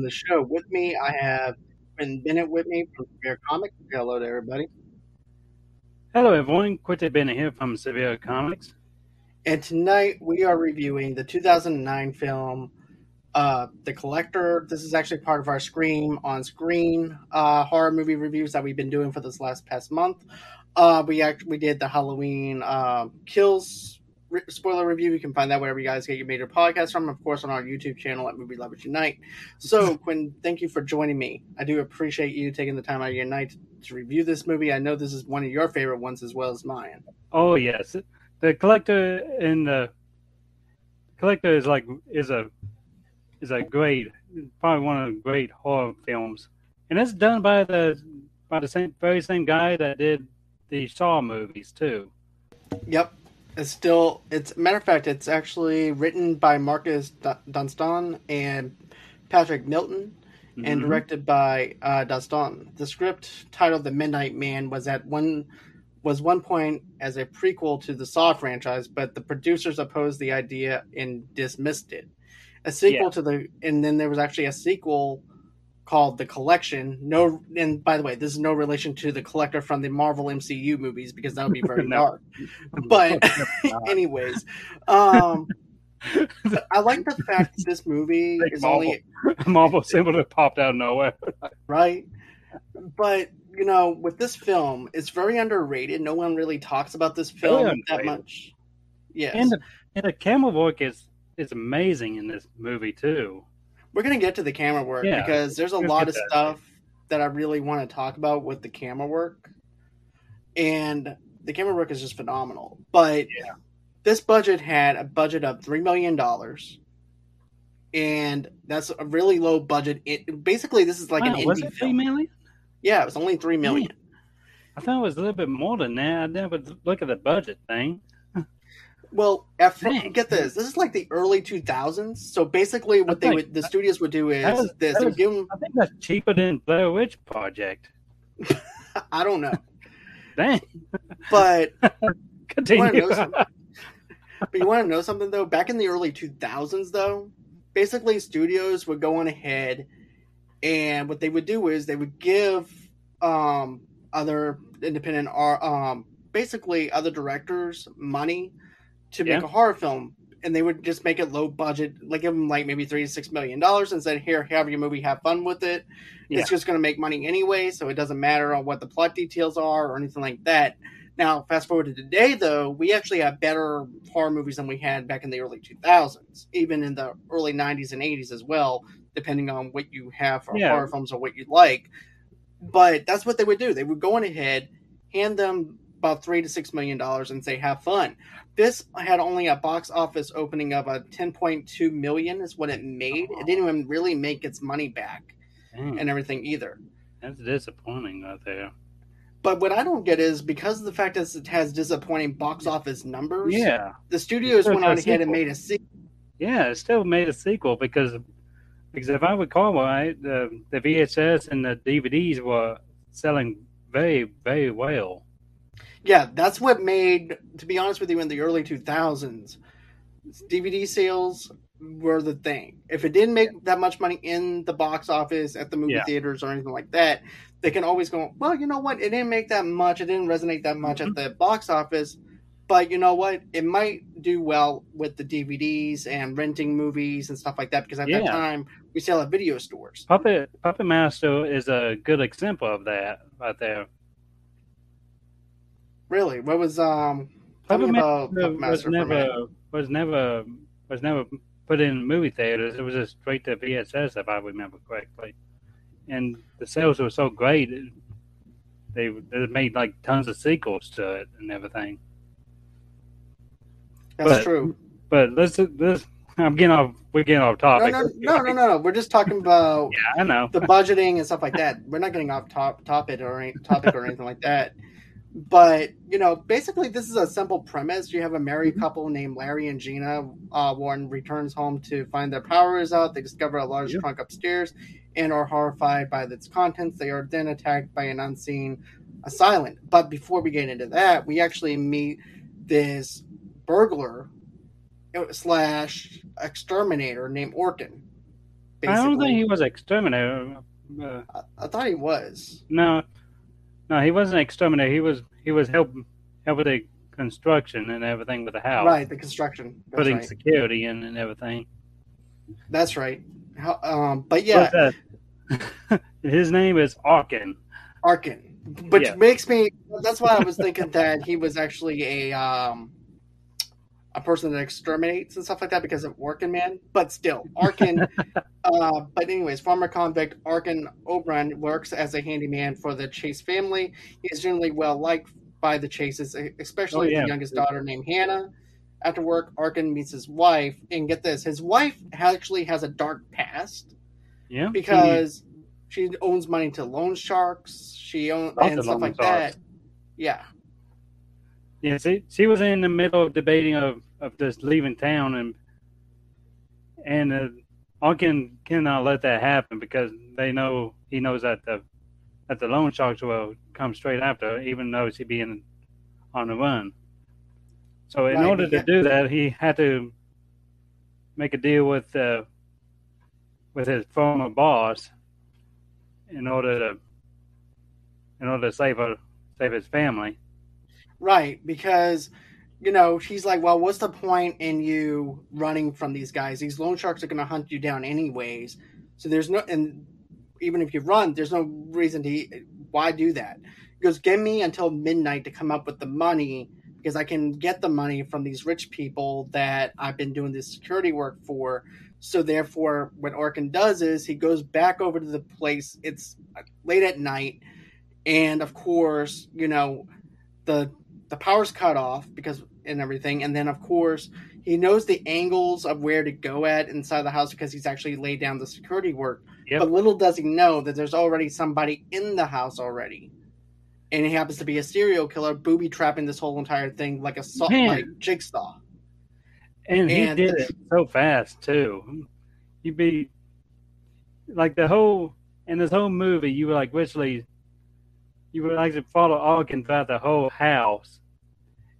to the show. With me, I have Quentin Bennett with me from Severe Comics. Hello to everybody. Hello, everyone. Quentin Bennett here from Severe Comics. And tonight we are reviewing the 2009 film, uh, The Collector. This is actually part of our Scream on Screen uh, horror movie reviews that we've been doing for this last past month. Uh, we actually we did the Halloween uh, Kills re- spoiler review. You can find that wherever you guys get your major podcasts from. Of course, on our YouTube channel at Movie Lovers Unite. So, Quinn, thank you for joining me. I do appreciate you taking the time out of your night to review this movie. I know this is one of your favorite ones as well as mine. Oh yes, the collector in the collector is like is a is a great probably one of the great horror films, and it's done by the by the same very same guy that did the Saw movies too. Yep. It's still it's matter of fact it's actually written by Marcus Dunstan and Patrick Melton and Mhm. directed by uh, Dunstan. The script titled The Midnight Man was at one was one point as a prequel to the Saw franchise, but the producers opposed the idea and dismissed it. A sequel Yeah. to the and then there was actually a sequel called The Collection. No and by the way, this is no relation to the collector from the Marvel MCU movies because that would be very No. dark. But anyways, um I like the fact that this movie Like is Marvel. only Marvel symbol that popped out of nowhere. right? But you know, with this film, it's very underrated. No one really talks about this film Very that much. Yes, And the and the camera work is is amazing in this movie too. We're gonna get to the camera work Yeah, because there's a lot of that. stuff that I really want to talk about with the camera work, and the camera work is just phenomenal. But Yeah. this budget had a budget of three million dollars. And that's a really low budget. It, basically, this is like Wow, an was indie it three film. Yeah, it was only three million. I thought it was a little bit more than that. I never look at the budget thing. Well, Dang. get this. This is like the early 2000s. So basically, what they would, the studios would do is was- this: was- give them. I think that's cheaper than Blair Witch Project. I don't know, Dang. but Continue. something? but you want to know something though? Back in the early 2000s, though, basically studios would go on ahead, and what they would do is they would give um, other independent art, um, basically other directors money to make Yeah. a horror film. And they would just make it low budget, like give them like maybe three to six million dollars, and said, "Here, have your movie, have fun with it. Yeah. It's just going to make money anyway, so it doesn't matter on what the plot details are or anything like that." Now, fast forward to today, though, we actually have better horror movies than we had back in the early 2000s, even in the early 90s and 80s as well, depending on what you have for Yeah. horror films or what you like. But that's what they would do. They would go on ahead, hand them about three to six million dollars, and say, "Have fun." This had only a box office opening of a 10.2 million, is what it made. It didn't even really make its money back Dang, and everything either. that's disappointing right there. But what I don't get is because of the fact that it has disappointing box office numbers. Yeah, the studios went on ahead and made a sequel. yeah. It still made a sequel because because if I recall right, the the VHS and the DVDs were selling very very well. Yeah, that's what made. To be honest with you, in the early two thousands, DVD sales were the thing. If it didn't make that much money in the box office at the movie Yeah. theaters or anything like that, they can always go. Well, you know what? It didn't make that much. It didn't resonate that much Mm-hmm. at the box office. But you know what? It might do well with the DVDs and renting movies and stuff like that because at that time we sell at video stores. Puppet Puppet Master is a good example of that right there. Really, what was um? Puppet about Master was never was never was never put in movie theaters. It was just straight to VHS, if I remember correctly. And the sales were so great, they they made like tons of sequels to it and everything. That's but- true. But let's let's. I'm getting off. We're getting off topic. no, no, no, no, no. We're just talking about Yeah, I know. the budgeting and stuff like that. We're not getting off top topic or topic or anything like that. But you know, basically, this is a simple premise. You have a married Mm-hmm. couple named Larry and Gina. Uh, Warren returns home to find their power is out. They discover a large trunk upstairs and are horrified by its contents. They are then attacked by an unseen assailant. But before we get into that, we actually meet this burglar slash exterminator named Orkin. I don't think he was exterminator. Uh, I, I, thought he was. No, no, he wasn't exterminator. He was he was helping help with the construction and everything with the house. Right, the construction, That's putting right. security in and everything. That's right. How, um, but yeah, his name is Arkin. Arkin, which yeah. makes me. That's why I was thinking that he was actually a um, a person that exterminates and stuff like that because of Orkin Man. But still, Arkin. uh, but anyways, former convict Arkin O'Brien works as a handyman for the Chase family. He is generally well liked by the Chases, especially oh, yeah. the youngest daughter named Hannah. After work, Arkin meets his wife, and get this: his wife actually has a dark past. Yeah, because she owns money to loan sharks. She owns and stuff like sharks. that. Yeah. Yeah, see, she was in the middle of debating of, of just leaving town, and and uh, Arkin cannot let that happen because they know he knows that the that the loan sharks will come straight after, even though she being on the run. So in right, order to do that, he had to make a deal with uh, with his former boss in order to in order to save her save his family. Right, because you know, she's like, well, what's the point in you running from these guys? These loan sharks are going to hunt you down anyways. So there's no, and even if you run, there's no reason to, why do that? He goes, give me until midnight to come up with the money because I can get the money from these rich people that I've been doing this security work for. So therefore, what Orkin does is he goes back over to the place. It's uh, late at night, and of course, you know, the the power's cut off because and everything. And then, of course, he knows the angles of where to go at inside the house because he's actually laid down the security work. Yep. But little does he know that there's already somebody in the house already. And he happens to be a serial killer, booby trapping this whole entire thing like a salt, like jigsaw. And, and he did the, it so fast too. You'd be like the whole in this whole movie, you were like literally, you would like to follow Arkin throughout the whole house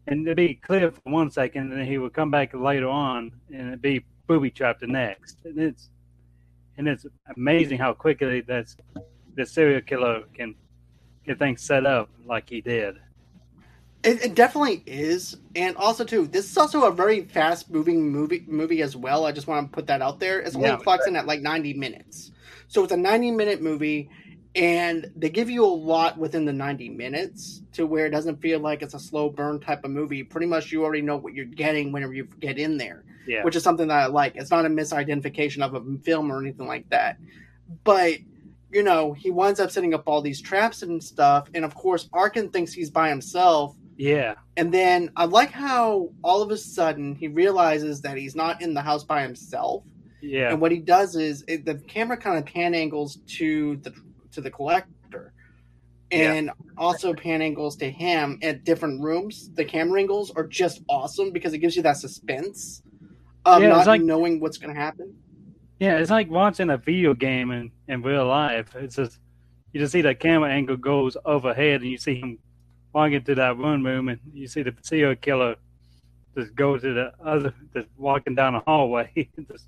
and it'd be clear for one second, and then he would come back later on, and it'd be booby trapped the next. And it's and it's amazing how quickly that's the serial killer can get things set up like he did. It, it, definitely is, and also too, this is also a very fast moving movie movie as well. I just want to put that out there. It's only yeah, clocks in at like ninety minutes, so it's a ninety minute movie and they give you a lot within the 90 minutes to where it doesn't feel like it's a slow burn type of movie. Pretty much you already know what you're getting whenever you get in there yeah. which is something that i like. It's not a misidentification of a film or anything like that. But you know he winds up setting up all these traps and stuff. And of course arkin thinks he's by himself. Yeah. And then i like how all of a sudden he realizes that he's not in the house by himself. Yeah. And what he does is it, the camera kind of pan angles to the to the collector and yeah. also pan angles to him at different rooms. The camera angles are just awesome because it gives you that suspense of yeah, not like, knowing what's going to happen. Yeah, it's like watching a video game in, in real life. It's just you just see the camera angle goes overhead, and you see him walking to that one room, and you see the serial killer just go to the other, just walking down a hallway. just,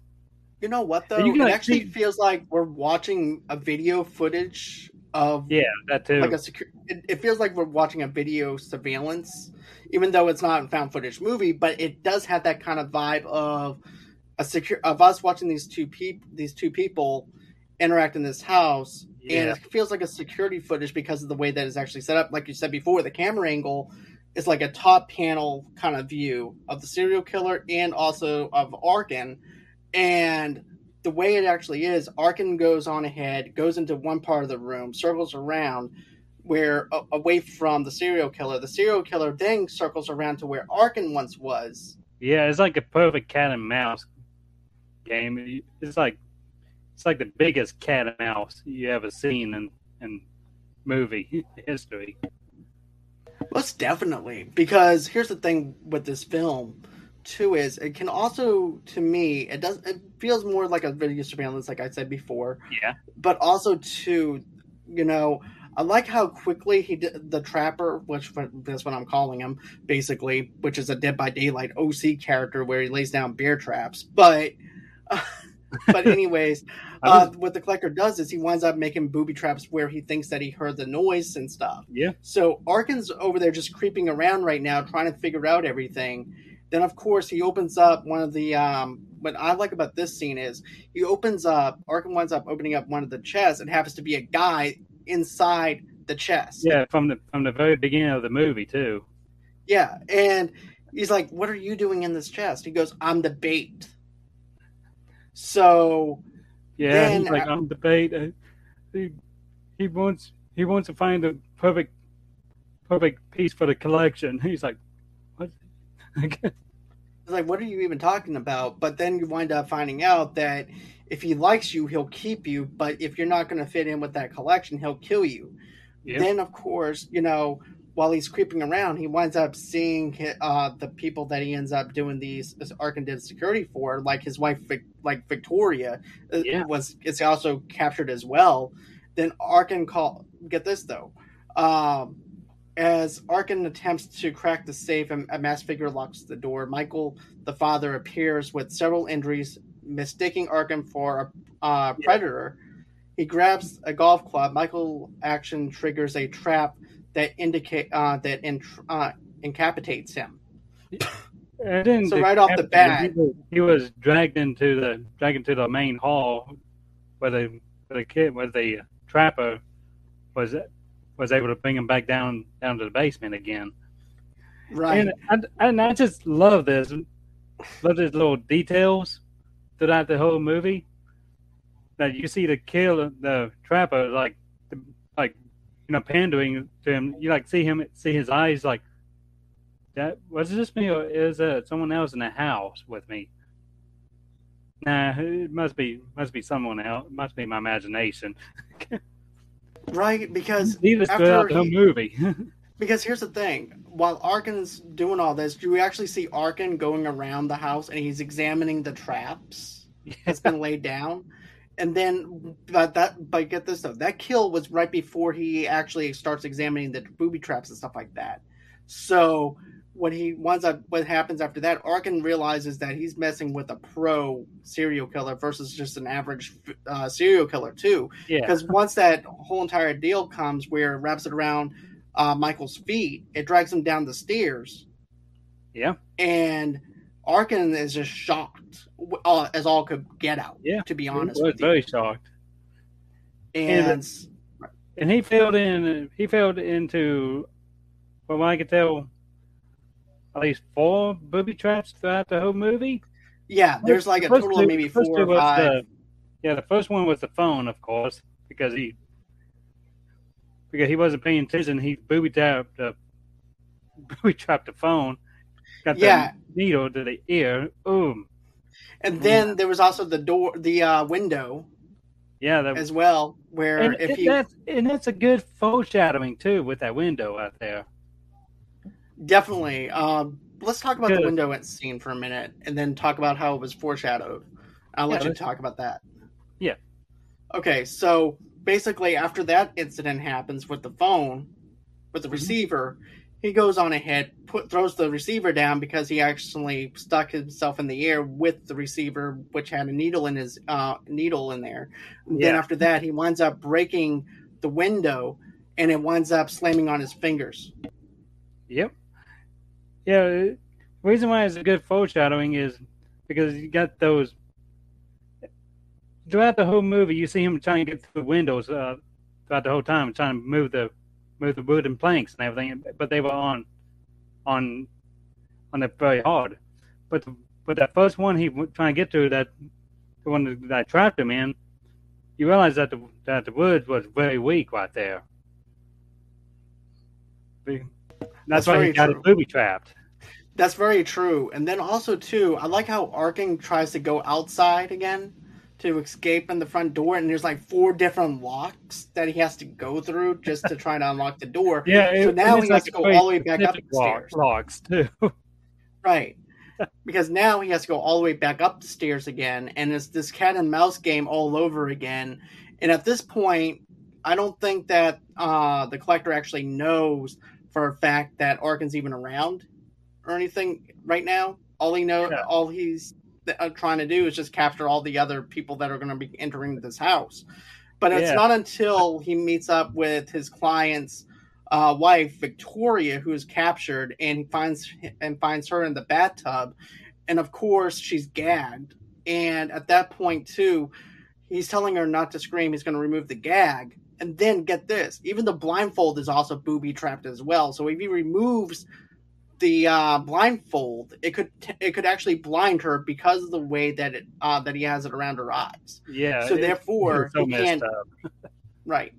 you know what though? it actually see... feels like we're watching a video footage of yeah, that too. Like a secu- it, it, feels like we're watching a video surveillance, even though it's not a found footage movie. But it does have that kind of vibe of a secure of us watching these two people, these two people interact in this house, yeah. and it feels like a security footage because of the way that it's actually set up. Like you said before, the camera angle is like a top panel kind of view of the serial killer and also of Arkin and the way it actually is, Arkin goes on ahead, goes into one part of the room, circles around where uh, away from the serial killer. The serial killer then circles around to where Arkin once was. Yeah, it's like a perfect cat and mouse game. It's like it's like the biggest cat and mouse you ever seen in in movie history. Most definitely, because here's the thing with this film too is it can also to me it does it feels more like a video surveillance like i said before yeah but also too you know I like how quickly he did the trapper, which that's what I'm calling him, basically, which is a Dead by Daylight OC character where he lays down bear traps. But, uh, but anyways, uh, what the collector does is he winds up making booby traps where he thinks that he heard the noise and stuff. Yeah. So Arkin's over there just creeping around right now, trying to figure out everything. Then, of course, he opens up one of the. Um, what I like about this scene is he opens up. Arkin winds up opening up one of the chests. and happens to be a guy inside the chest. Yeah, from the from the very beginning of the movie too. Yeah, and he's like, "What are you doing in this chest?" He goes, "I'm the bait." So, yeah, then, he's like, "I'm the bait." Uh, he he wants he wants to find the perfect perfect piece for the collection. He's like, like, what are you even talking about? But then you wind up finding out that if he likes you, he'll keep you. But if you're not going to fit in with that collection, he'll kill you. Yep. Then, of course, you know, while he's creeping around, he winds up seeing uh, the people that he ends up doing these Arkin security for, like his wife, like Victoria, uh, yeah. was it's also captured as well. Then Arkin call get this though, um, as Arkin attempts to crack the safe, a masked figure locks the door. Michael, the father, appears with several injuries, mistaking Arkin for a uh, predator. He grabs a golf club. Michael action triggers a trap that indicate uh, that in, uh, incapacitates him. so right off the bat, he was, he was, dragged into the dragged into the main hall where the where the kid where the trapper was was able to bring him back down down to the basement again. Right. And I, and I just love this, love these little details throughout the whole movie. That you see the kill the trapper like, like you know, pandering to him. You like see him see his eyes like. That was this me or is uh, someone else in the house with me? Nah, it must be must be someone else. It must be my imagination. Right, because throughout the movie. because here's the thing: while Arkin's doing all this, do we actually see Arkin going around the house and he's examining the traps yeah. that's been laid down? And then, but that, but get this though, that kill was right before he actually starts examining the booby traps and stuff like that. So when he winds up, what happens after that, Arkin realizes that he's messing with a pro serial killer versus just an average uh, serial killer too. Yeah. Because once that whole entire deal comes, where it wraps it around uh, Michael's feet, it drags him down the stairs. Yeah. And Arkin is just shocked, uh, as all could get out. Yeah. To be honest, he was very shocked. And, and and he fell in. He fell into, from what I could tell at least four booby traps throughout the whole movie. Yeah, there's like a total of maybe four or five. The, yeah, the first one was the phone, of course, because he because he wasn't paying attention. He booby trapped the booby trapped the phone. Got the needle to the ear. Boom. And then there was also the door, the uh, window. Yeah, that, as well. Where and, if and you that's, and that's a good foreshadowing too with that window out there. Definitely. Um, let's talk about Good. the window scene for a minute, and then talk about how it was foreshadowed. I'll yeah, let you talk about that. Yeah. Okay, so basically, after that incident happens with the phone, with the mm-hmm. receiver, he goes on ahead, put throws the receiver down because he actually stuck himself in the air with the receiver, which had a needle in his uh, needle in there. Yeah. Then after that, he winds up breaking the window, and it winds up slamming on his fingers. Yep yeah, the reason why it's a good foreshadowing is because you got those throughout the whole movie. You see him trying to get through the windows uh, throughout the whole time, trying to move the move the wooden planks and everything. But they were on on on it very hard. But but that first one he was trying to get to that the one that trapped him in, you realize that the that the wood was very weak right there. That's, That's why he got true. booby trapped. That's very true. And then also too, I like how Arkin tries to go outside again to escape in the front door, and there's like four different locks that he has to go through just to try to unlock the door. Yeah. So now he has to go all the way back up the stairs. Locks too. right. because now he has to go all the way back up the stairs again, and it's this cat and mouse game all over again. And at this point, I don't think that uh, the collector actually knows for a fact that Arkin's even around or anything right now. All he knows, Yeah. all he's uh, trying to do is just capture all the other people that are going to be entering this house. But it's Yeah. not until he meets up with his client's uh, wife, Victoria, who is captured, and he finds and finds her in the bathtub, and of course she's gagged. And at that point, too, he's telling her not to scream. He's going to remove the gag. And then get this, even the blindfold is also booby trapped as well. So if he removes the uh, blindfold, it could it could actually blind her because of the way that it uh, that he has it around her eyes. Yeah. So therefore, so he can't right.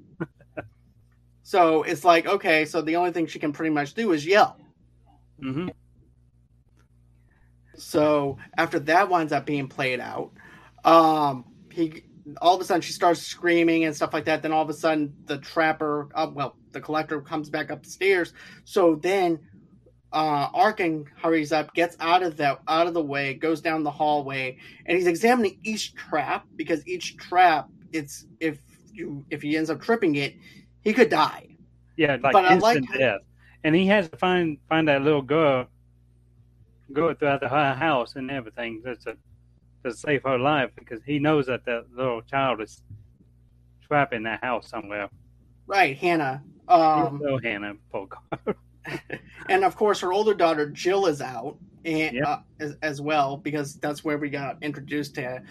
so it's like okay, so the only thing she can pretty much do is yell. hmm So after that winds up being played out, um, he all of a sudden she starts screaming and stuff like that. Then all of a sudden the trapper, uh, well, the collector comes back up the stairs. So then uh, Arkin hurries up, gets out of the out of the way, goes down the hallway, and he's examining each trap because each trap, it's if you if he ends up tripping it, he could die. Yeah, like But I instant like- death. And he has to find find that little girl, go throughout the house and everything That's to, to save her life because he knows that that little child is trapped in that house somewhere. Right, Hannah. Um, Hannah, poor and of course her older daughter Jill is out and Yeah. uh, as, as well because that's where we got introduced to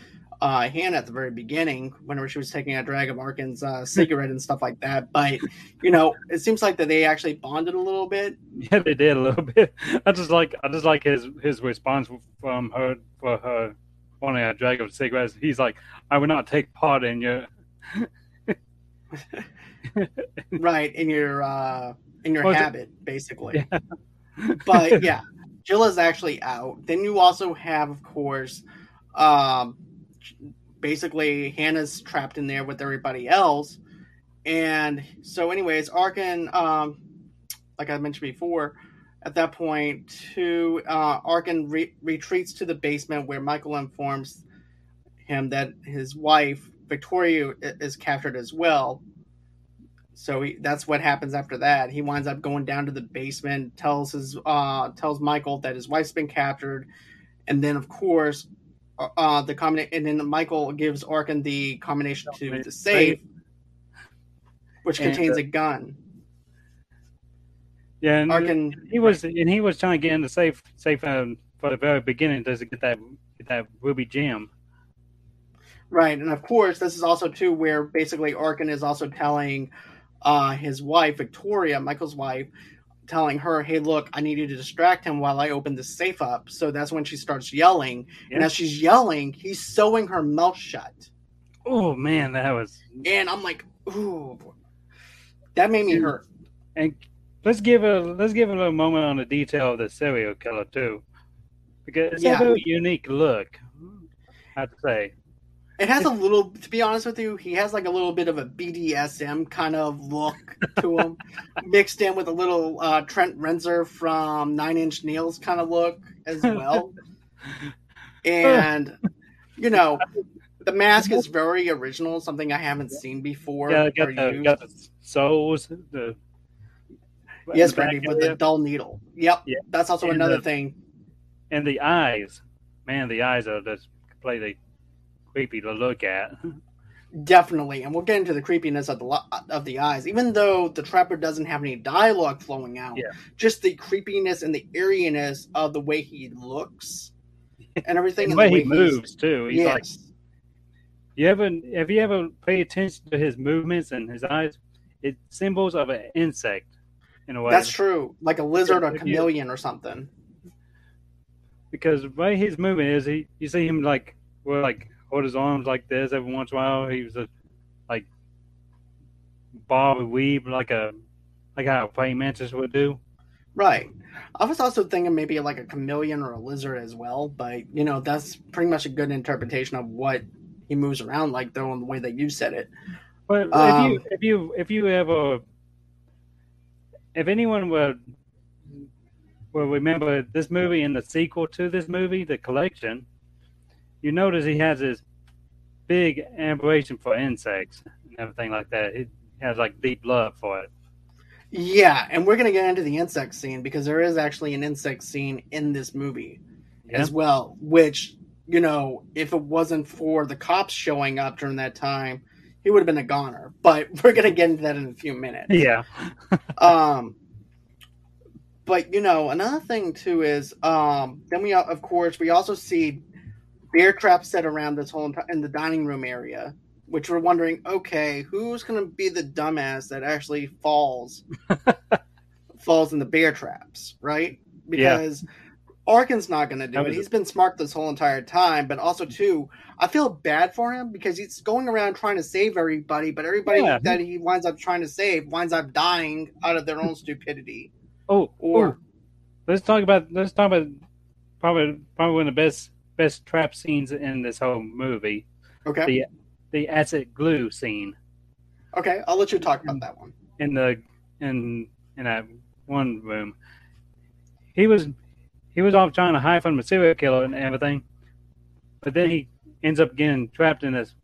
uh, Hannah at the very beginning whenever she was taking a drag of Arkin's uh, cigarette and stuff like that. But you know, it seems like that they actually bonded a little bit. Yeah, they did a little bit. I just like I just like his his response from her for her wanting a drag of cigarettes. He's like, I would not take part in your. right in your uh, in your Was it- habit, basically. Yeah. but yeah, Jill is actually out. Then you also have, of course, um, basically Hannah's trapped in there with everybody else, and so, anyways, Arkin, um, like I mentioned before, at that point, to uh, Arkin re- retreats to the basement where Michael informs him that his wife Victoria is captured as well. So he, that's what happens after that. He winds up going down to the basement, tells his uh, tells Michael that his wife's been captured, and then of course, uh, uh, the combina- and then Michael gives Arkin the combination to the safe, which And, contains a gun. Yeah, and Arkin he was and he was trying to get in the safe safe um, for the very beginning just to get that get that ruby gem. Right, and of course, this is also too where basically Arkin is also telling uh, his wife Victoria, Michael's wife, telling her, "Hey, look, I need you to distract him while I open the safe up." So that's when she starts yelling, and as she's yelling, he's sewing her mouth shut, Oh man, that was and I'm like, "Ooh, that made me hurt." and let's give a let's give a little moment on the detail of the serial killer too, because it's Yeah. a very unique look. I have to say, It has a little, to be honest with you, he has like a little bit of a BDSM kind of look to him, mixed in with a little uh, Trent Reznor from Nine Inch Nails kind of look as well. and you know, the mask is very original, something I haven't seen before. yeah, or got the used. got the souls, the yes, the Brandy, with the dull needle. Yep, Yeah. that's also And, another uh, thing. and the eyes. Man, the eyes are just completely creepy to look at. Definitely, and we'll get into the creepiness of the of the eyes. Even though the trapper doesn't have any dialogue flowing out, Yeah. just the creepiness and the eeriness of the way he looks and everything. And the way he moves too. He's like Yes, You ever have you ever paid attention to his movements and his eyes? It's symbols of an insect in a way. that's true. Like a lizard or If you- chameleon or something. because the way he's moving is he you see him like well like hold his arms like this every once in a while. He was a like bob and weave like a like how a praying mantis would do. Right. I was also thinking maybe like a chameleon or a lizard as well, but you know that's pretty much a good interpretation of what he moves around like, though, in the way that you said it. But if Um, you if you if you ever if anyone would will remember this movie and the sequel to this movie, the collection, you notice he has this big admiration for insects and everything like that. He has like deep love for it. Yeah, and we're gonna get into the insect scene because there is actually an insect scene in this movie Yeah. as well. Which you know, if it wasn't for the cops showing up during that time, he would have been a goner. But we're gonna get into that in a few minutes. Yeah. um but you know another thing too is um then we of course we also see bear traps set around this whole in the dining room area which we're wondering okay who's going to be the dumbass that actually falls falls in the bear traps right Yeah. Because Arkin's not going to do it. He's been smart this whole entire time, but also mm. too, I feel bad for him because he's going around trying to save everybody, but everybody Yeah. that he winds up trying to save winds up dying out of their own stupidity. Oh, Or- or let's talk about let's talk about probably probably one of the best best trap scenes in this whole movie, Okay, The- the acid glue scene okay, I'll let you talk about mm. that one. in the in in that one room. He was he was off trying to hide from the serial killer and everything, but then he ends up getting trapped in this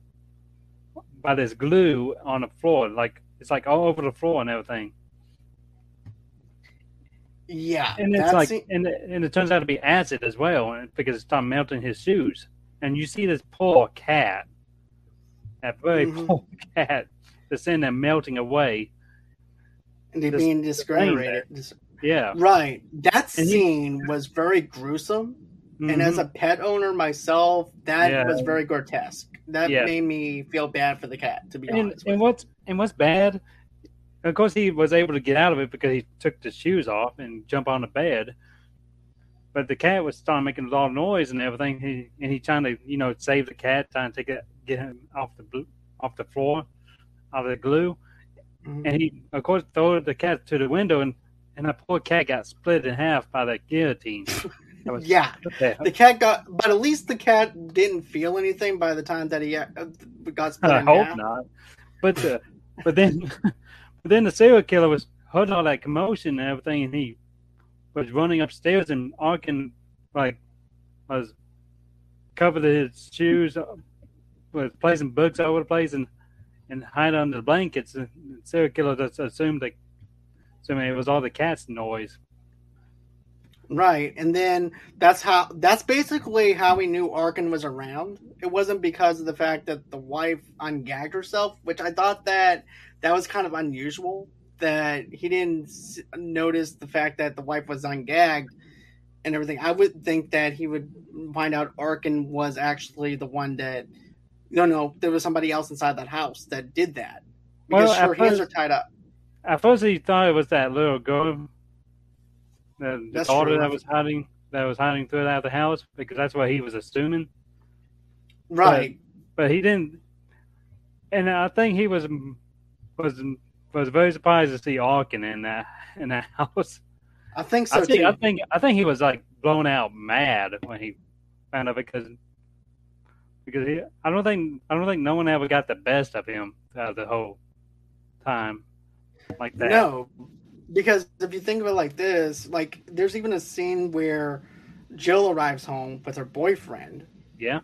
by this glue on the floor, like it's like all over the floor and everything. Yeah, and it's like scene- and, it- and it turns out to be acid as well and- because it started melting his shoes and you see this poor cat that very Mhm. poor cat that's in there melting away and he just being laying discriminated. Dis- yeah Right, that And he- scene was very gruesome. And as Mhm. a pet owner myself, that Yeah. was very grotesque. That Yeah. made me feel bad for the cat, to be and, honest. and what's and what's bad of course he was able to get out of it because he took the shoes off and jump on the bed but the cat was starting making a lot of noise and everything he and he trying to you know save the cat trying to take it get him off the off the floor out of the glue Mhm. and he of course threw the cat to the window and and that poor cat got split in half by that guillotine. That Yeah, the cat got, but at least the cat didn't feel anything by the time that he uh, got split i in hope half. not. But the, but then but then the serial killer was heard all that commotion and everything and he was running upstairs and arkin like was covered his shoes uh, was placing books all over the place and and hide under the blankets. And the serial killer just assumed that assuming it was all the cat's noise Right, and then that's how that's basically how we knew Arkin was around. It wasn't because of the fact that the wife ungagged herself, which I thought that that was kind of unusual. That he didn't s- notice the fact that the wife was ungagged and everything. I would think that he would find out Arkin was actually the one that. No, no, there was somebody else inside that house that did that because Well, her hands are tied up. At first, he thought it was that little girl, the, the daughter true. that was hiding that was hiding through out the house because that's what he was assuming. Right. But he didn't, and I think he was was was very surprised to see Arkin in that in that house. I think so I think too. I think I think he was like blown out mad when he found out because because he, I don't think I don't think no one ever got the best of him uh, the whole time like that. No, because if you think of it like this, like there's even a scene where Jill arrives home with her boyfriend, Yeah.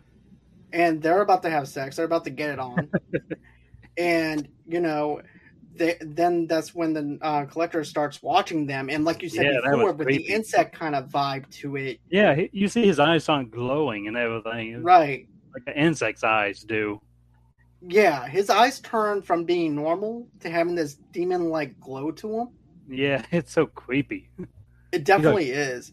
and they're about to have sex. They're about to get it on, and you know, they, then that's when the uh, collector starts watching them, and like you said Yeah, before, with creepy. the insect kind of vibe to it, Yeah, he, you see his eyes start glowing and everything, right? like the insect's eyes do. Yeah, his eyes turn from being normal to having this demon-like glow to him. Yeah, it's so creepy. It definitely is.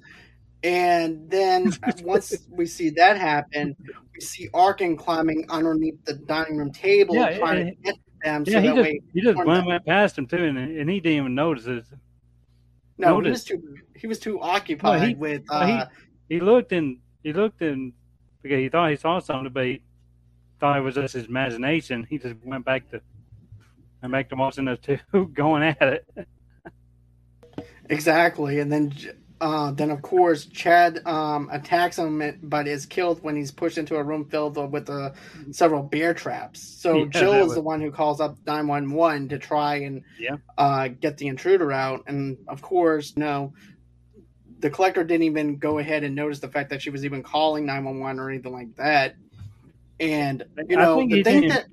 And then once we see that happen, we see Arkin climbing underneath the dining room table, Yeah, trying to get them. Yeah, so he that just way, he just went past him too, and, and he didn't even notice it. no, he was too he was too occupied he- with. well, he- Uh, He looked and he looked and because he thought he saw something, but he thought it was just his imagination. He just went back to went back to watching those two going at it. exactly, and then uh, then of course Chad um, attacks him, but is killed when he's pushed into a room filled with uh, several bear traps. So Yeah, Jill is was- the one who calls up nine one one to try and Yeah. uh, get the intruder out, and of course, no. The collector didn't even go ahead and notice the fact that she was even calling 911 or anything like that. And, you I know, think the thing that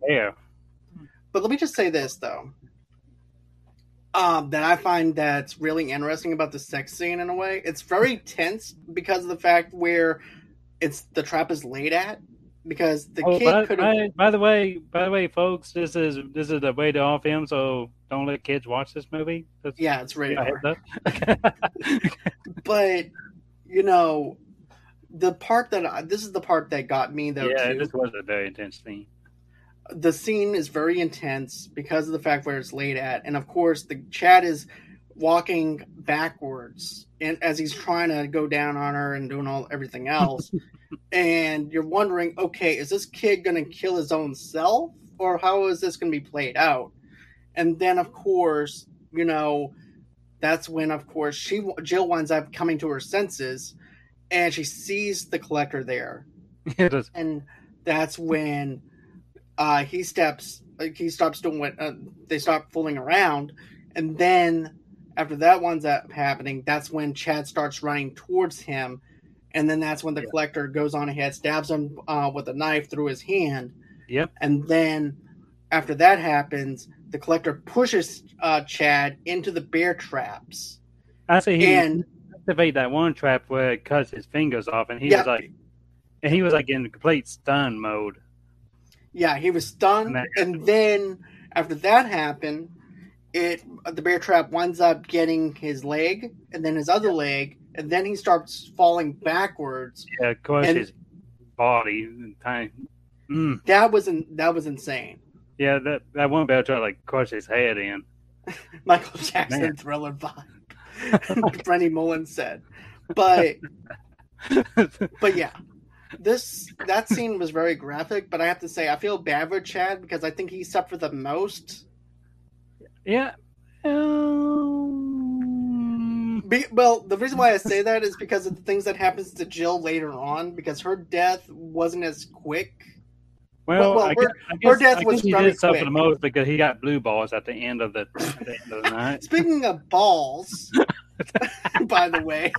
but let me just say this though. um, that I find that's really interesting about the sex scene in a way. It's very tense because of the fact where it's the trap is laid at because the Oh, kid could by, by the way, by the way, folks, this is this is the way to all film, so don't let kids watch this movie. That's yeah, it's rated a R. heads up. But you know, the part that I, this is the part that got me though yeah, too. this was a very intense scene. the scene is very intense because of the fact where it's laid at, and of course, the Chad is walking backwards and as he's trying to go down on her and doing all everything else. And you're wondering okay is this kid going to kill his own self? Or how is this going to be played out? And then of course you know that's when of course she jill winds up coming to her senses and she sees the collector there. It is. And that's when uh, he steps like he stops doing what uh, they stop fooling around. And then after that one's up happening that's when chad starts running towards him. And then that's when the Yeah. collector goes on ahead stabs him uh, with a knife through his hand. Yep. and then after that happens the collector pushes uh, chad into the bear traps. I see he and activate that one trap where it cuts his fingers off, and he Yeah. was like, and he was like in complete stun mode. Yeah, he was stunned, And and then after that happened, it the bear trap winds up getting his leg, and then his other leg, and then he starts falling backwards. Yeah, of course, his body tiny. Mm, That was in, that was insane. yeah, that that one bear to like crush his head in. Michael Jackson Man. thriller vibe, like Brenny Mullins said. But but yeah, this that scene was very graphic. But I have to say, I feel bad for Chad because I think he suffered the most. yeah. Um, Be, well, the reason why I say that is because of the things that happens to Jill later on, because her death wasn't as quick. Well, well, I guess, I her death I was he did suffer quick. the most because he got blue balls at the end of the, the end of the night. Speaking of balls, by the way,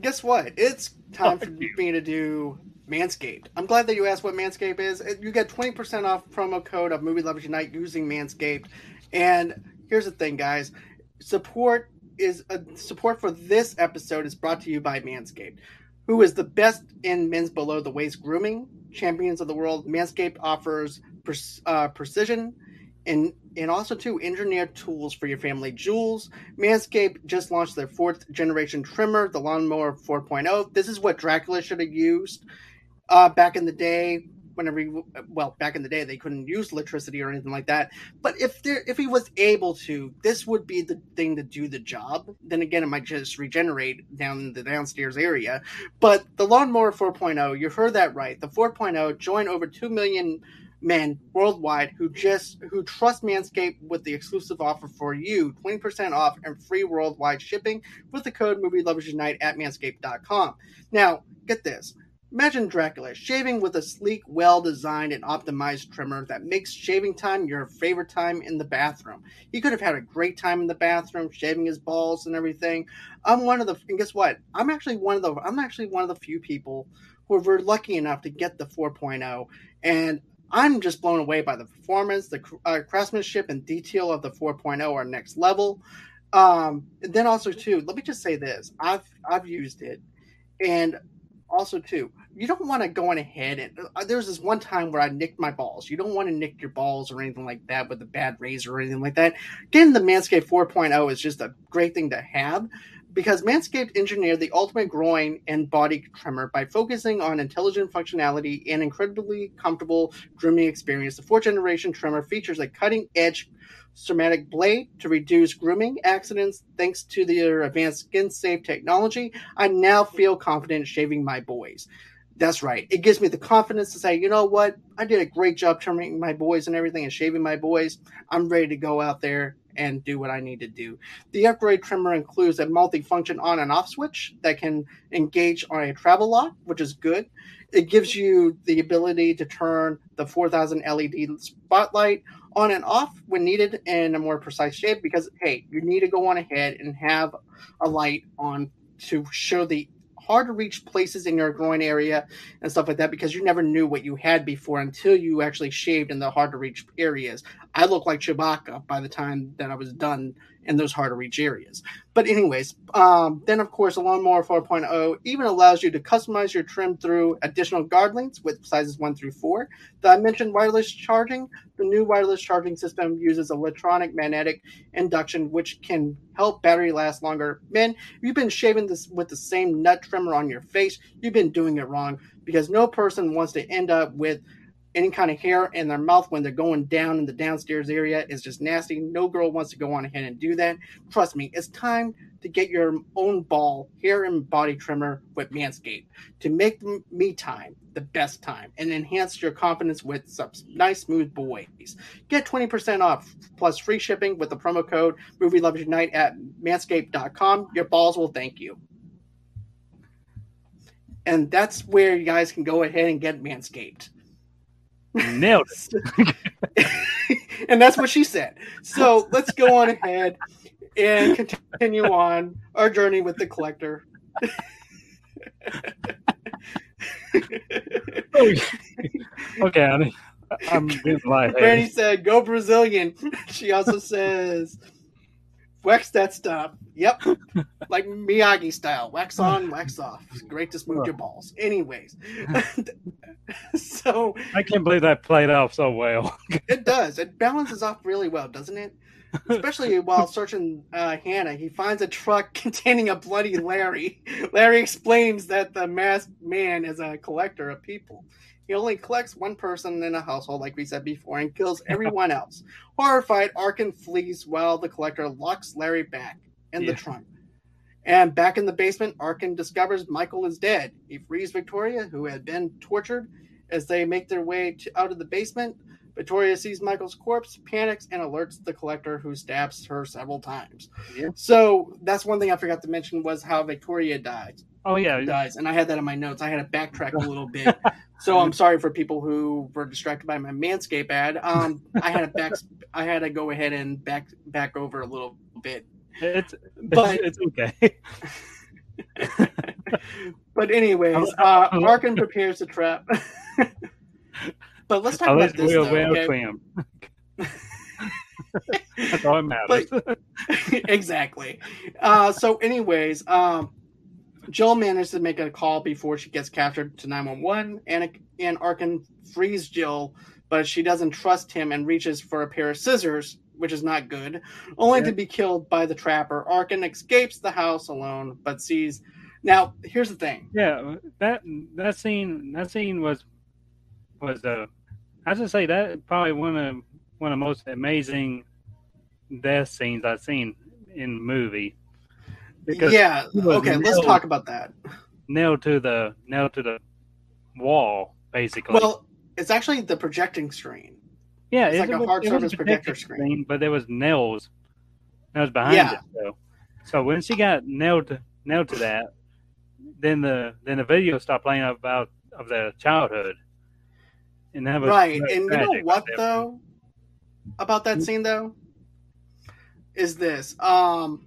guess what? It's time for you. me to do Manscaped. I'm glad that you asked what Manscaped is. You get 20% off promo code of Movie Lovers Unite using Manscaped. And here's the thing, guys. Support is uh, support for this episode is brought to you by Manscaped, who is the best in men's below the waist grooming. Champions of the world, Manscaped offers uh, precision and and also too engineered tools for your family jewels. Manscaped just launched their fourth generation trimmer, the Lawnmower 4.0. This is what Dracula should have used uh, back in the day. Whenever, he, well, back in the day they couldn't use electricity or anything like that. But if there, if he was able to, this would be the thing to do the job. Then again, it might just regenerate down in the downstairs area. But the Lawnmower 4.0, you heard that right. The 4.0 joined over two million men worldwide who just who trust Manscaped with the exclusive offer for you 20% off and free worldwide shipping with the code movie lovers unite at manscaped.com. Now, get this. Imagine Dracula shaving with a sleek, well designed, and optimized trimmer that makes shaving time your favorite time in the bathroom. He could have had a great time in the bathroom, shaving his balls and everything. I'm one of the, and guess what? I'm actually one of the, I'm actually one of the few people who were lucky enough to get the 4.0, and I'm just blown away by the performance, the uh, craftsmanship and detail of the 4.0 are next level. Um, and then also too, let me just say this: I've I've used it, and also too, you don't want to go on ahead and uh, there was this one time where I nicked my balls. You don't want to nick your balls or anything like that with a bad razor or anything like that. Getting the Manscaped 4.0 is just a great thing to have because Manscaped engineered the ultimate groin and body trimmer by focusing on intelligent functionality and incredibly comfortable grooming experience. The fourth generation trimmer features a cutting edge ceramic blade to reduce grooming accidents thanks to their advanced skin safe technology. I now feel confident shaving my boys. That's right. It gives me the confidence to say, you know what? I did a great job trimming my boys and everything and shaving my boys. I'm ready to go out there and do what I need to do. The upgrade trimmer includes a multi-function on and off switch that can engage on a travel lock, which is good. It gives you the ability to turn the 4000 LED spotlight on and off when needed in a more precise shape because hey, you need to go on ahead and have a light on to show the hard to reach places in your groin area and stuff like that because you never knew what you had before until you actually shaved in the hard to reach areas. I looked like Chewbacca by the time that I was done in those hard to reach areas. But anyways, um, then of course, the Lawnmower 4.0 even allows you to customize your trim through additional guard links with sizes one through four. That I mentioned wireless charging. The new wireless charging system uses electronic magnetic induction, which can help battery last longer. Men, you've been shaving this with the same nut trimmer on your face. You've been doing it wrong because no person wants to end up with any kind of hair in their mouth when they're going down in the downstairs area is just nasty. No girl wants to go on ahead and do that. Trust me, it's time to get your own ball hair and body trimmer with Manscaped to make me time the best time and enhance your confidence with some nice smooth boys. Get 20% off plus free shipping with the promo code Movie Lovers Unite at manscaped.com. Your balls will thank you. And that's where you guys can go ahead and get Manscaped. Nailed it. and that's what she said. So let's go on ahead and continue on our journey with the collector. okay, I I'm being light. Brandy said, "Go Brazilian." She also says, "Wax that stuff." Yep, like Miyagi style, wax on, wax off. Great to smooth your balls. Anyways, so I can't believe that played off so well. it does. It balances off really well, doesn't it? Especially while searching uh, Hannah, he finds a truck containing a bloody Larry. Larry explains that the masked man is a collector of people. He only collects one person in a household, like we said before, and kills everyone else. Horrified, Arkin flees while the collector locks Larry back in yeah. the trunk. And back in the basement, Arkin discovers Michael is dead. He frees Victoria, who had been tortured, as they make their way to, out of the basement. Victoria sees Michael's corpse, panics, and alerts the collector, who stabs her several times. Yeah. So that's one thing I forgot to mention was how Victoria dies. Oh yeah, dies, and I had that in my notes. I had to backtrack a little bit, so I'm sorry for people who were distracted by my Manscaped ad. Um, I had to back, I had to go ahead and back back over a little bit it's but it's okay. but anyways, uh, Arkin prepares the trap. but let's talk about this. Though, okay? That's all that matters. But, exactly. Uh, so, anyways, um, Jill manages to make a call before she gets captured to 911, and, and Arkin frees Jill, but she doesn't trust him and reaches for a pair of scissors which is not good, only yeah. to be killed by the trapper. Arkin escapes the house alone, but sees. Now, here's the thing. Yeah, that that scene that scene was was uh, I just say that probably one of one of the most amazing death scenes I've seen in movie. Because yeah. Okay, nailed, let's talk about that. Nailed to the nailed to the wall, basically. Well, it's actually the projecting screen. Yeah, it's, like a hard surface projector screen. screen. but there was nails, nails behind yeah. it. So, so when she got nailed to, nailed to that, then the then the video stopped playing about of their childhood, and that was right. And you know what though, about that mm-hmm. scene though, is this um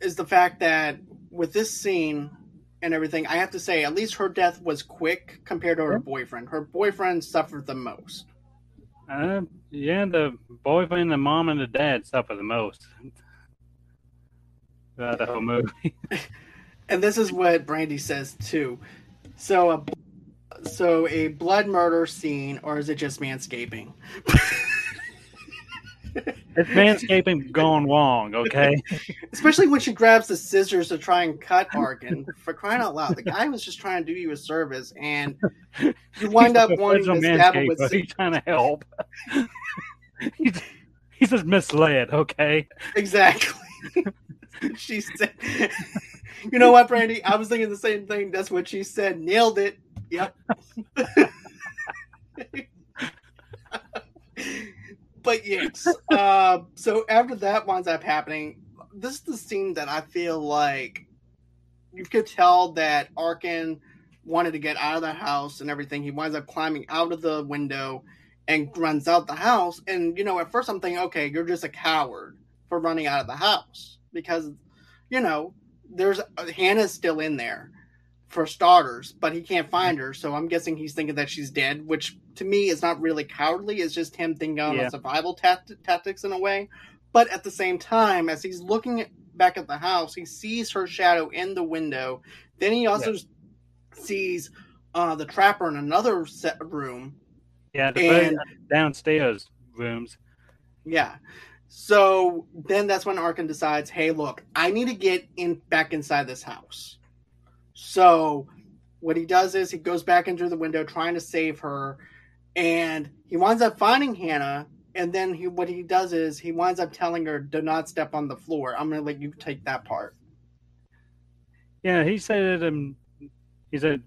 is the fact that with this scene and everything, I have to say, at least her death was quick compared to her boyfriend. Her boyfriend suffered the most. Uh, yeah, the boyfriend, the mom, and the dad suffer the most. The whole movie. and this is what Brandy says too. So a so a blood murder scene, or is it just manscaping? It's manscaping gone wrong, okay? Especially when she grabs the scissors to try and cut Arkin. For crying out loud, the guy was just trying to do you a service, and you wind up wanting to stab him with. He's trying to help. he's, he's just misled, okay? Exactly. she said, "You know what, Brandy? I was thinking the same thing. That's what she said. Nailed it. Yep." but yes. uh, so after that winds up happening, this is the scene that I feel like you could tell that Arkin wanted to get out of the house and everything. He winds up climbing out of the window and runs out the house. And you know, at first I'm thinking, okay, you're just a coward for running out of the house because, you know, there's Hannah's still in there for starters, but he can't find her. So I'm guessing he's thinking that she's dead, which to me is not really cowardly. It's just him thinking on Yeah. survival tact- tactics in a way. But at the same time, as he's looking at, back at the house, he sees her shadow in the window. Then he also sees uh, the trapper in another set room. Yeah, the And downstairs rooms. yeah. So then that's when Arkin decides, hey, look, I need to get in back inside this house. So what he does is he goes back into the window trying to save her, and he winds up finding Hannah. And then he what he does is he winds up telling her, "Do not step on the floor. I'm going to let you take that part." Yeah, he said it. um he said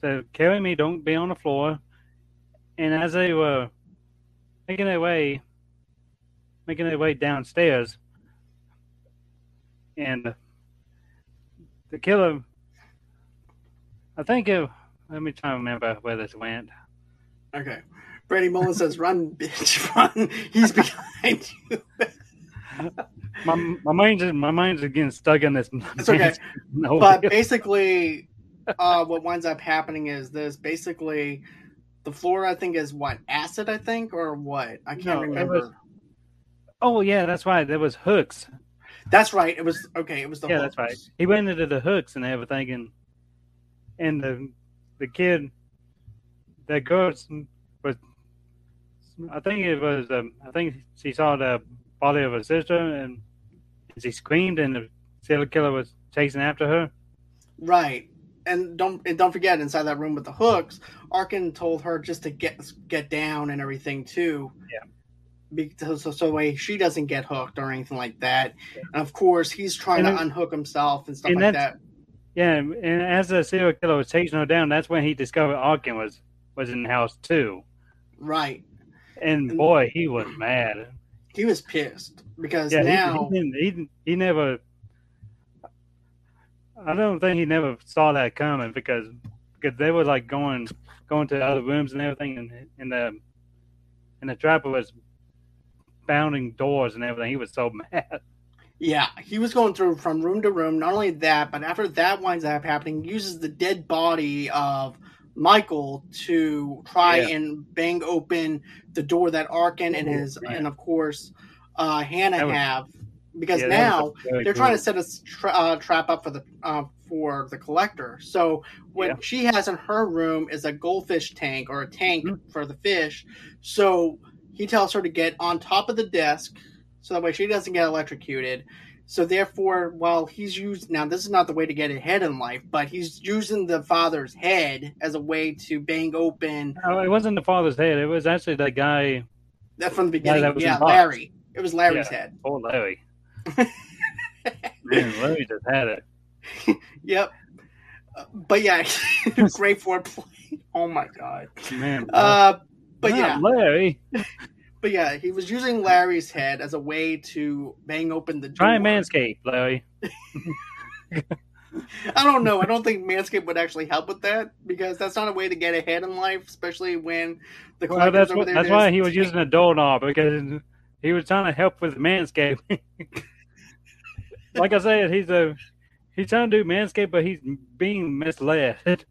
so carry me, don't be on the floor. And as they were making their way making their way downstairs and the killer I think it, let me try to remember where this went. Okay. Brandy Mullins says, "Run, bitch, run! He's behind you." My my mind's my mind's getting stuck in this. It's okay. No, but basically, uh, what winds up happening is this: basically, the floor I think is what acid, I think, or what I can't No, remember. was- oh yeah, that's right. There was hooks. That's right. It was okay. It was the Yeah, that's right. He went into the hooks and everything, and and the the kid, the girl was, I think it was, um, I think she saw the body of her sister, and she screamed, and the serial killer was chasing after her. Right. And don't and don't forget inside that room with the hooks, Arkin told her just to get get down and everything too. Yeah. Because so, so way she doesn't get hooked or anything like that. And of course, he's trying And to then- unhook himself and stuff and like that. Yeah, and as the serial killer was chasing her down, that's when he discovered Arkin was was in the house too. Right. And boy, he was mad. He was pissed because Yeah, he- now he, didn't, he, he never. I don't think he never saw that coming because because they were like going going to other rooms and everything, and and the and the trapper was bounding doors and everything. He was so mad. Yeah, he was going through from room to room. Not only that, but after that winds up happening, uses the dead body of Michael to try Yeah. and bang open the door that Arkin and his Right. and of course uh, Hannah was- have because Yeah, now they're trying to set a tra- uh, trap up for the uh, for the collector. So what Yeah. she has in her room is a goldfish tank or a tank Mhm. for the fish. So he tells her to get on top of the desk so that way she doesn't get electrocuted. So therefore, while he's used now, this is not the way to get ahead in life, but he's using the father's head as a way to bang open No, it wasn't the father's head. It was actually the guy. that from the beginning. that was Yeah, box. Larry. It was Larry's head. Oh, Larry. Man, Larry just had it. Yep. Uh, but yeah, great foreplay. Oh my god. Man, Uh, but not yeah, Larry. But yeah, he was using Larry's head as a way to bang open the door. Try Manscaped, Larry. I don't know. I don't think Manscaped would actually help with that because that's not a way to get ahead in life, especially when the Well, that's over there. that's why he was using a doorknob because he was trying to help with Manscaped. like I said, he's a he's trying to do Manscaped, but he's being misled.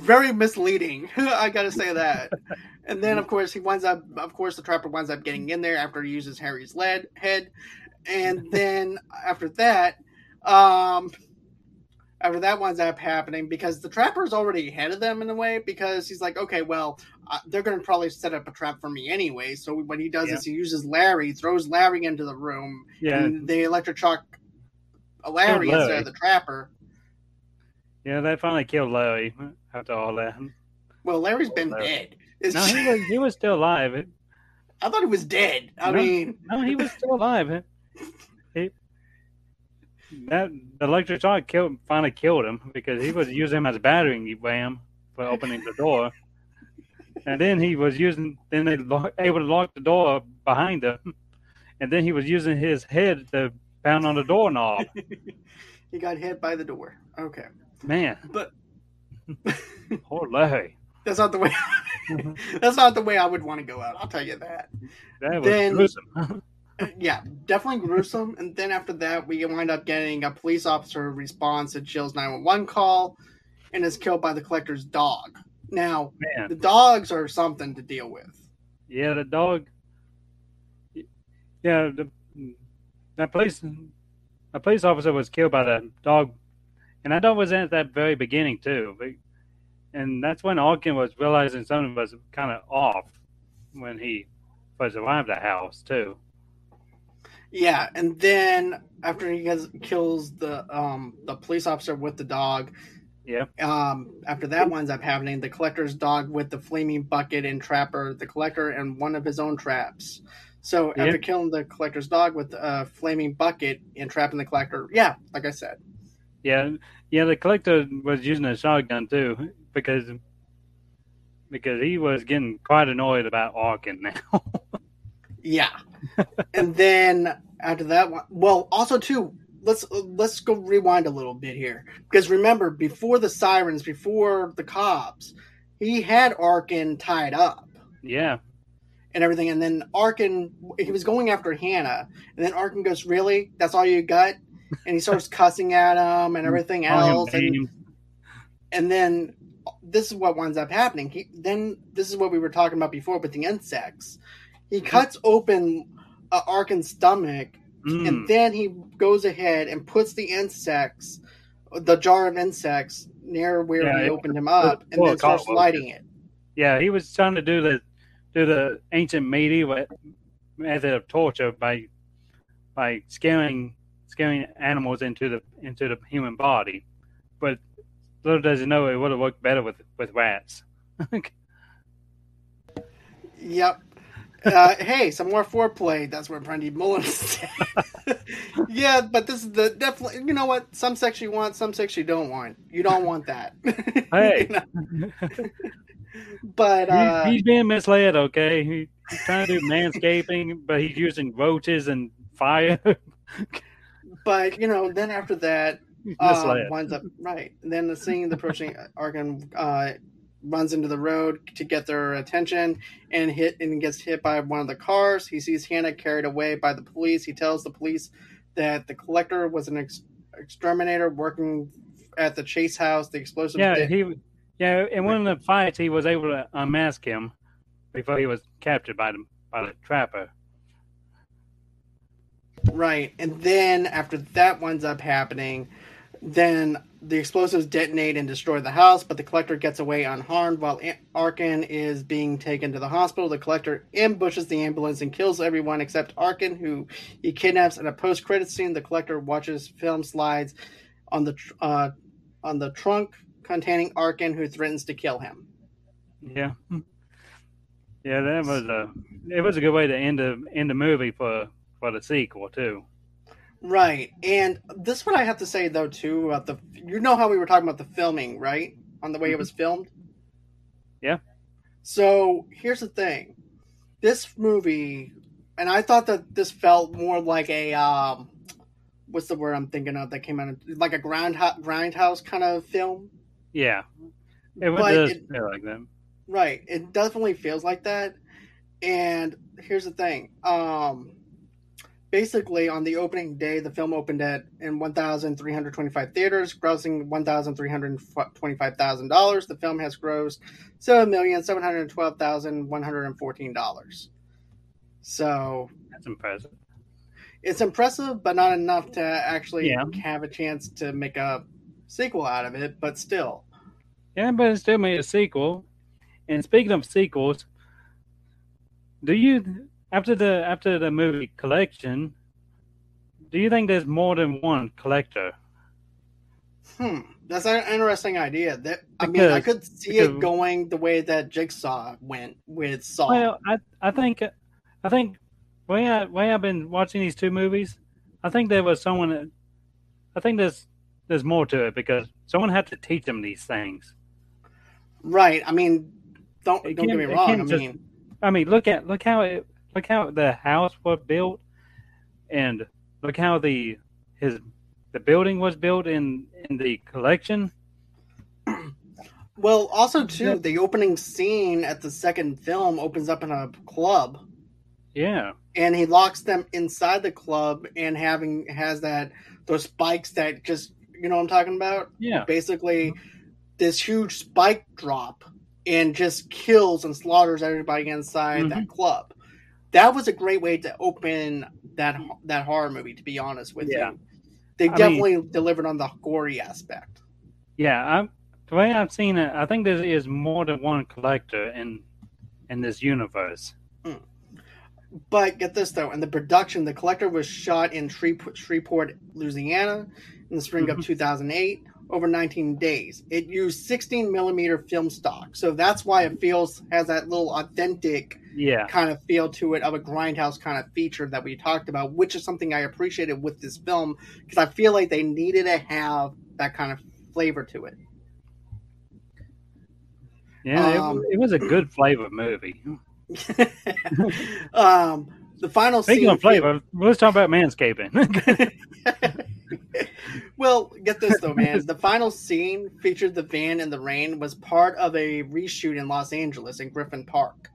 Very misleading. I gotta say that. And then, of course, he winds up. Of course, the trapper winds up getting in there after he uses Harry's lead head, and then after that, um, after that winds up happening because the trapper's already ahead of them in a way because he's like, okay, well, uh, they're gonna probably set up a trap for me anyway. So what he does Yeah. is he uses Larry, throws Larry into the room, yeah, and they electric shock Larry Larry. instead of the trapper. yeah, they finally killed Larry after all that. Well, Larry's been Larry. dead. It's No, he was he was still alive. I thought he was dead. I No. mean, No, he was still alive. He, that the electric shock killed finally killed him because he was using him as a battering ram for opening the door, and then he was using then they lo- able to lock the door behind him, and then he was using his head to pound on the doorknob. he got hit by the door. Okay, Man, but Larry. that's not the way. that's not the way I would want to go out. I'll tell you that. That was Then- gruesome. yeah, definitely gruesome. And then after that, we wind up getting a police officer responds to Jill's 911 call and is killed by the collector's dog. Now, Man, the dogs are something to deal with. yeah, the dog. Yeah, the that police, a police officer was killed by the dog, and that dog was at that very beginning too. But- And that's when Arkin was realizing something was kind of off when he first arrived at the house too. Yeah, and then after he has, kills the um the police officer with the dog, Yeah, um after that winds up happening, the collector's dog with the flaming bucket and trapper the collector and one of his own traps. So Yeah. after killing the collector's dog with a flaming bucket and trapping the collector, yeah, like I said, yeah, yeah. The collector was using a shotgun too because because he was getting quite annoyed about Arkin now. Yeah, and then after that one, well, also too, let's let's go rewind a little bit here because remember before the sirens, before the cops, he had Arkin tied up yeah, and everything, and then Arkin he was going after Hannah, and then Arkin goes, "Really? That's all you got?" And he starts cussing at him and everything else, and, and then this is what winds up happening. He then this is what we were talking about before with the insects. He cuts open uh, Arkin's stomach, Mm. and then he goes ahead and puts the insects, the jar of insects, near where Yeah, he it- opened him up, and then starts both. lighting it. Yeah, he was trying to do the do the ancient medieval method of torture by by scaring scaring animals into the into the human body. But little does he know it would have worked better with with rats. Yep. Uh, hey, some more foreplay. That's what Brandy Mullins said. yeah, but this is the definitely. You know what? Some sex you want, some sex you don't want. You don't want that. Hey. But uh, he's, he's being misled. Okay, he, he's trying to do manscaping, but he's using roaches and fire. But you know, then after that, uh, winds up right. And then the scene, the approaching Arkin uh, runs into the road to get their attention and hit and gets hit by one of the cars. He sees Hannah carried away by the police. He tells the police that the collector was an ex- exterminator working at the Chase House. The explosive. Yeah, hit- he. Yeah, in one of the fights, he was able to unmask him before he was captured by the by the trapper. Right. And then after that winds up happening, then the explosives detonate and destroy the house, but the collector gets away unharmed while Arkin is being taken to the hospital. The collector ambushes the ambulance and kills everyone except Arkin, who he kidnaps. In a post-credit scene, the collector watches film slides on the uh, on the trunk containing Arkin, who threatens to kill him. Yeah, yeah, that was a it was a good way to end the end the movie for for the sequel too. Right. And this is what I have to say though too about the you know how we were talking about the filming, right? On the way it was filmed? Yeah. So here's the thing. This movie and I thought that this felt more like a um what's the word I'm thinking of that came out of, like a ground grindhouse kind of film. Yeah, it was But does it- feel like that. Right. It definitely feels like that. And here's the thing. Um basically on the opening day the film opened at in 1325 theaters grossing $1,325,000. The film has grossed $7,712,114. So That's impressive. it's impressive, but not enough to actually Yeah. have a chance to make a sequel out of it, but still. Yeah, but it still made a sequel. And speaking of sequels, do you after the after the movie collection, do you think there's more than one collector? Hmm, that's an interesting idea. That I mean, I could see because- it going the way that Jigsaw went with Saw. Well, I I think I think way I way I've been watching these two movies, I think there was someone. that- I think there's there's more to it because someone had to teach them these things. right. I mean, don't It don't get me wrong. I can't just- mean, I mean, look at look how it look how the house was built, and look how the his the building was built in in the collection. well, also too, Yeah. the opening scene at the second film opens up in a club. Yeah. and he locks them inside the club and having has that those spikes that just you know what I'm talking about Yeah. basically this huge spike drop and just kills and slaughters everybody inside that mm-hmm. club. That was a great way to open that that horror movie. To be honest with Yeah. you, they I definitely delivered on the gory aspect. Yeah. I'm, the way I've seen it, I think there is more than one collector in in this universe. But get this though, in the production, the collector was shot in Shreveport, Louisiana, in the spring of Mhm. 2008, over 19 days. It used 16 millimeter film stock, so that's why it feels has that little authentic Yeah. kind of feel to it of a grindhouse kind of feature that we talked about, which is something I appreciated with this film because I feel like they needed to have that kind of flavor to it. Yeah. Um, it, it was a good flavor movie. um, the final Speaking scene of flavor, let's talk about manscaping. well, get this though, man. The final scene featured the van in the rain was part of a reshoot in Los Angeles in Griffith Park.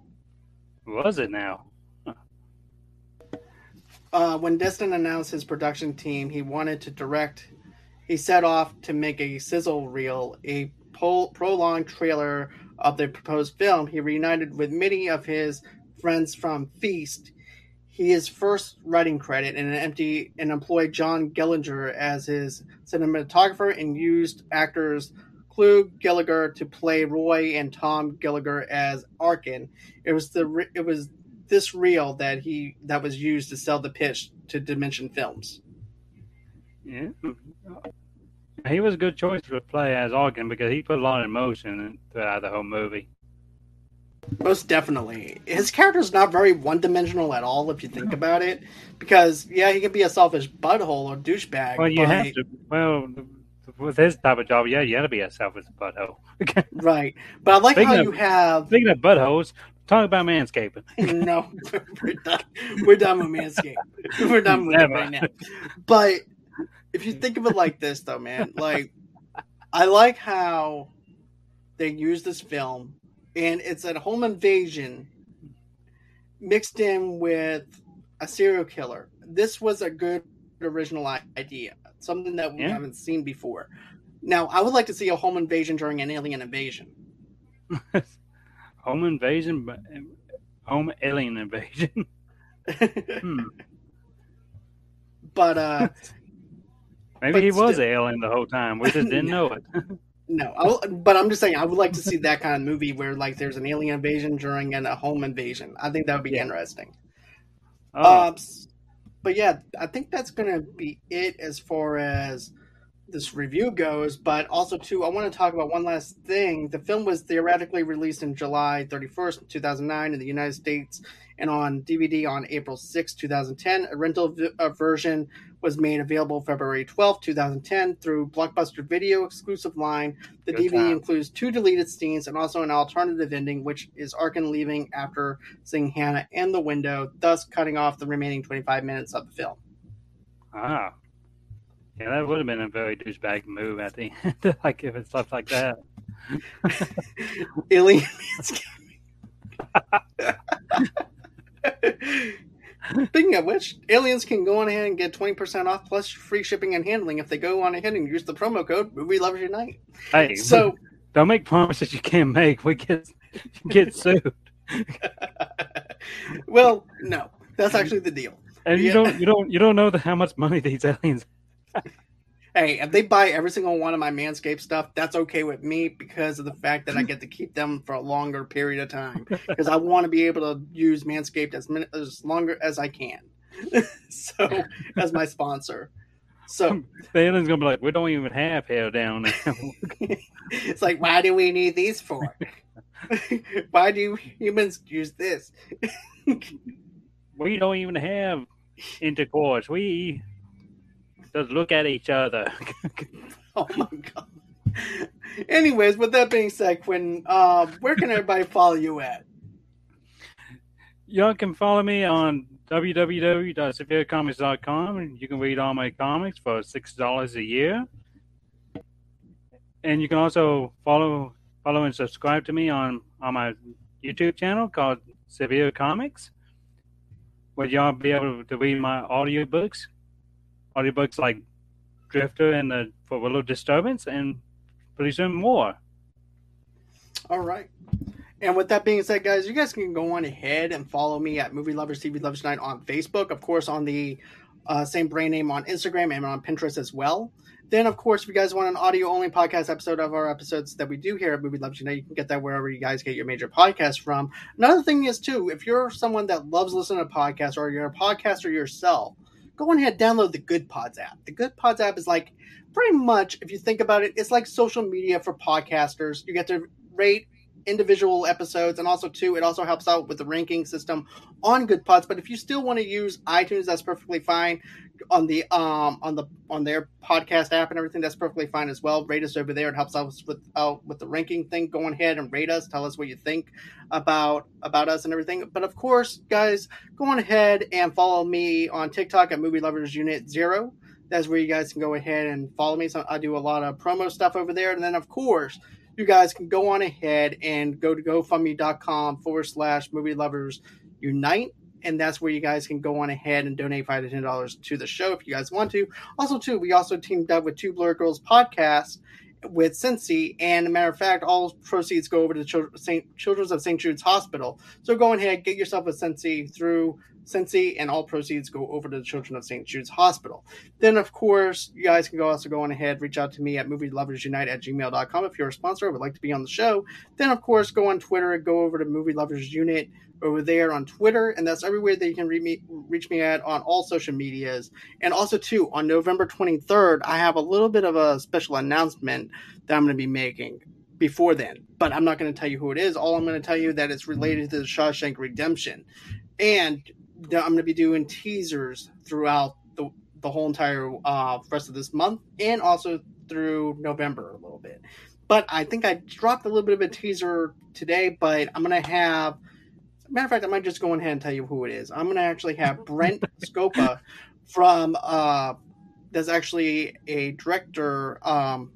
Was it now? Uh, when Dunstan announced his production team, he wanted to direct. He set off to make a sizzle reel, a pol- prolonged trailer of the proposed film. He reunited with many of his friends from Feast. He his first writing credit and an empty and employed John Gellinger as his cinematographer and used actors Clu Gulager to play Roy and Tom Gallagher as Arkin. It was the re- it was this reel that he that was used to sell the pitch to Dimension Films. Yeah. He was a good choice to play as Ogden because he put a lot of emotion throughout the whole movie. Most definitely. His character is not very one dimensional at all if you think about it. Because yeah, he can be a selfish butthole or douchebag. Well, you but- have to. Well, with his type of job, yeah, you got to be a selfish butthole. Right. But I like Speaking how of- you have Speaking of buttholes, talk about manscaping. no, we're done. We're done with manscaping. We're done with Never. it right now. But if you think of it like this, though, man, like I like how they use this film, and it's a home invasion mixed in with a serial killer. This was a good original idea, something that we Yeah. haven't seen before. Now, I would like to see a home invasion during an alien invasion. home invasion, but home alien invasion. Hmm. but uh Maybe But he was still. alien the whole time. We just didn't know it. No, I will, but I'm just saying I would like to see that kind of movie where like there's an alien invasion during an, a home invasion. I think that would be Yeah. interesting. Oh, Um, s- but yeah, I think that's gonna be it as far as this review goes. But also too, I want to talk about one last thing. The film was theoretically released in July 31st, 2009, in the United States, and on DVD on April 6, 2010. A rental v- uh, version was made available February 12, 2010, through Blockbuster Video exclusive line. The Good DVD time. includes two deleted scenes and also an alternative ending, which is Arkin leaving after seeing Hannah in the window, thus cutting off the remaining 25 minutes of the film. ah. Yeah, that would have been a very douchebag move at the end. like if it's left like that. Alien Speaking of which, aliens can go on ahead and get 20% off plus free shipping and handling if they go on ahead and use the promo code Movie Lovers Unite. Hey, So, don't make promises you can't make. We get get sued, well, no, that's actually the deal. and you don't you don't you don't know the, how much money these aliens. Hey, if they buy every single one of my Manscaped stuff, that's okay with me because of the fact that I get to keep them for a longer period of time. Because I want to be able to use Manscaped as min- as longer as I can. so, as my sponsor. So The aliens gonna be like, we don't even have hair down there. it's like, why do we need these for? why do humans use this? we don't even have intercourse. We just look at each other. Oh my god. Anyways, with that being said, Quinn, uh, where can everybody follow you at? Y'all can follow me on www.severecomics.com and you can read all my comics for $6 a year. And you can also follow follow and subscribe to me on, on my YouTube channel called Severe Comics. would y'all be able to read my audiobooks? Audiobooks like Drifter and the For Little Disturbance, and pretty soon more. All right. And with that being said, guys, you guys can go on ahead and follow me at Movie Lovers TV Lovers Night on Facebook, of course, on the uh, same brand name on Instagram and on Pinterest as well. Then, of course, if you guys want an audio only podcast episode of our episodes that we do here at Movie Lovers Unite, you can get that wherever you guys get your major podcast from. Another thing is, too, if you're someone that loves listening to podcasts or you're a podcaster yourself, go ahead and download the Good Pods app. The Good Pods app is like pretty much, if you think about it, it's like social media for podcasters. You get to rate individual episodes and also too it also helps out with the ranking system on good pods but if you still want to use itunes that's perfectly fine. On the um on the on their podcast app and everything that's perfectly fine as well. Rate us over there. It helps us with out with the ranking thing. Go ahead and rate us. Tell us what you think about about us and everything. But of course guys go on ahead and follow me on tiktok at movie lovers unit zero. That's where you guys can go ahead and follow me. So i do a lot of promo stuff over there. And then of course you guys can go on ahead and go to gofundme.com forward slash movie lovers unite and that's where you guys can go on ahead and donate five to ten dollars to the show if you guys want to also too we also teamed up with two blur girls podcast with Cincy, and a matter of fact, all proceeds go over to the. Children's of St. Jude's Hospital. So go ahead, get yourself a Cincy through Cincy, and all proceeds go over to the Children of St. Jude's Hospital. Then, of course, you guys can go also go on ahead, reach out to me at movieloversunite at gmail.com if you're a sponsor or would like to be on the show. Then, of course, go on Twitter and go over to Movie Lovers Unite over there on Twitter, and that's everywhere that you can reach me, reach me at on all social medias. And also, too, on November 23rd, I have a little bit of a special announcement that I'm going to be making before then, but I'm not going to tell you who it is. All I'm going to tell you that it's related to the Shawshank Redemption, and I'm going to be doing teasers throughout the the whole entire uh, rest of this month, and also through November a little bit. But I think I dropped a little bit of a teaser today, but I'm going to have matter of fact, I might just go ahead and tell you who it is. I'm going to actually have Brent Scopa from. Uh, there's actually a director. Um,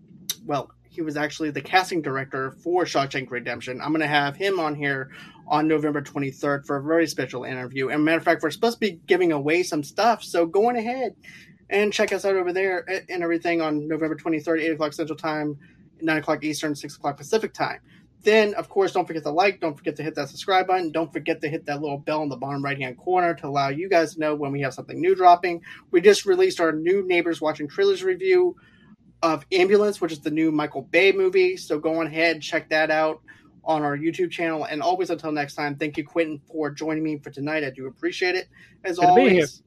well, he was actually the casting director for Shawshank Redemption. I'm going to have him on here on November 23rd for a very special interview. And matter of fact, we're supposed to be giving away some stuff, so go on ahead and check us out over there and everything on November 23rd, 8 o'clock Central Time, 9 o'clock Eastern, 6 o'clock Pacific Time. Then, of course, don't forget to like, don't forget to hit that subscribe button, don't forget to hit that little bell in the bottom right hand corner to allow you guys to know when we have something new dropping. We just released our new Neighbors Watching Trailers review of Ambulance, which is the new Michael Bay movie. So go on ahead, check that out on our YouTube channel. And always until next time, thank you, Quentin, for joining me for tonight. I do appreciate it. As Good always,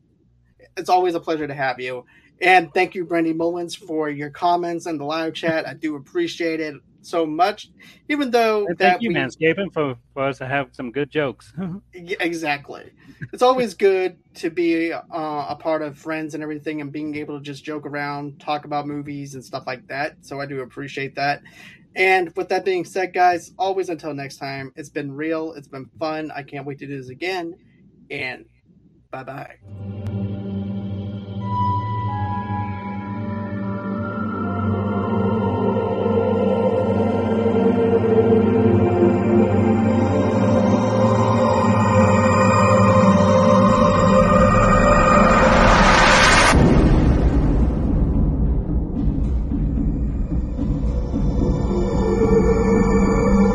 it's always a pleasure to have you. And thank you, Brandy Mullins, for your comments and the live chat. I do appreciate it so much, even though and thank you, we, Manscaping, for, for us to have some good jokes. exactly. It's always good to be uh, a part of friends and everything and being able to just joke around, talk about movies and stuff like that. So I do appreciate that. And with that being said, guys, always until next time, it's been real. It's been fun. I can't wait to do this again. And bye bye.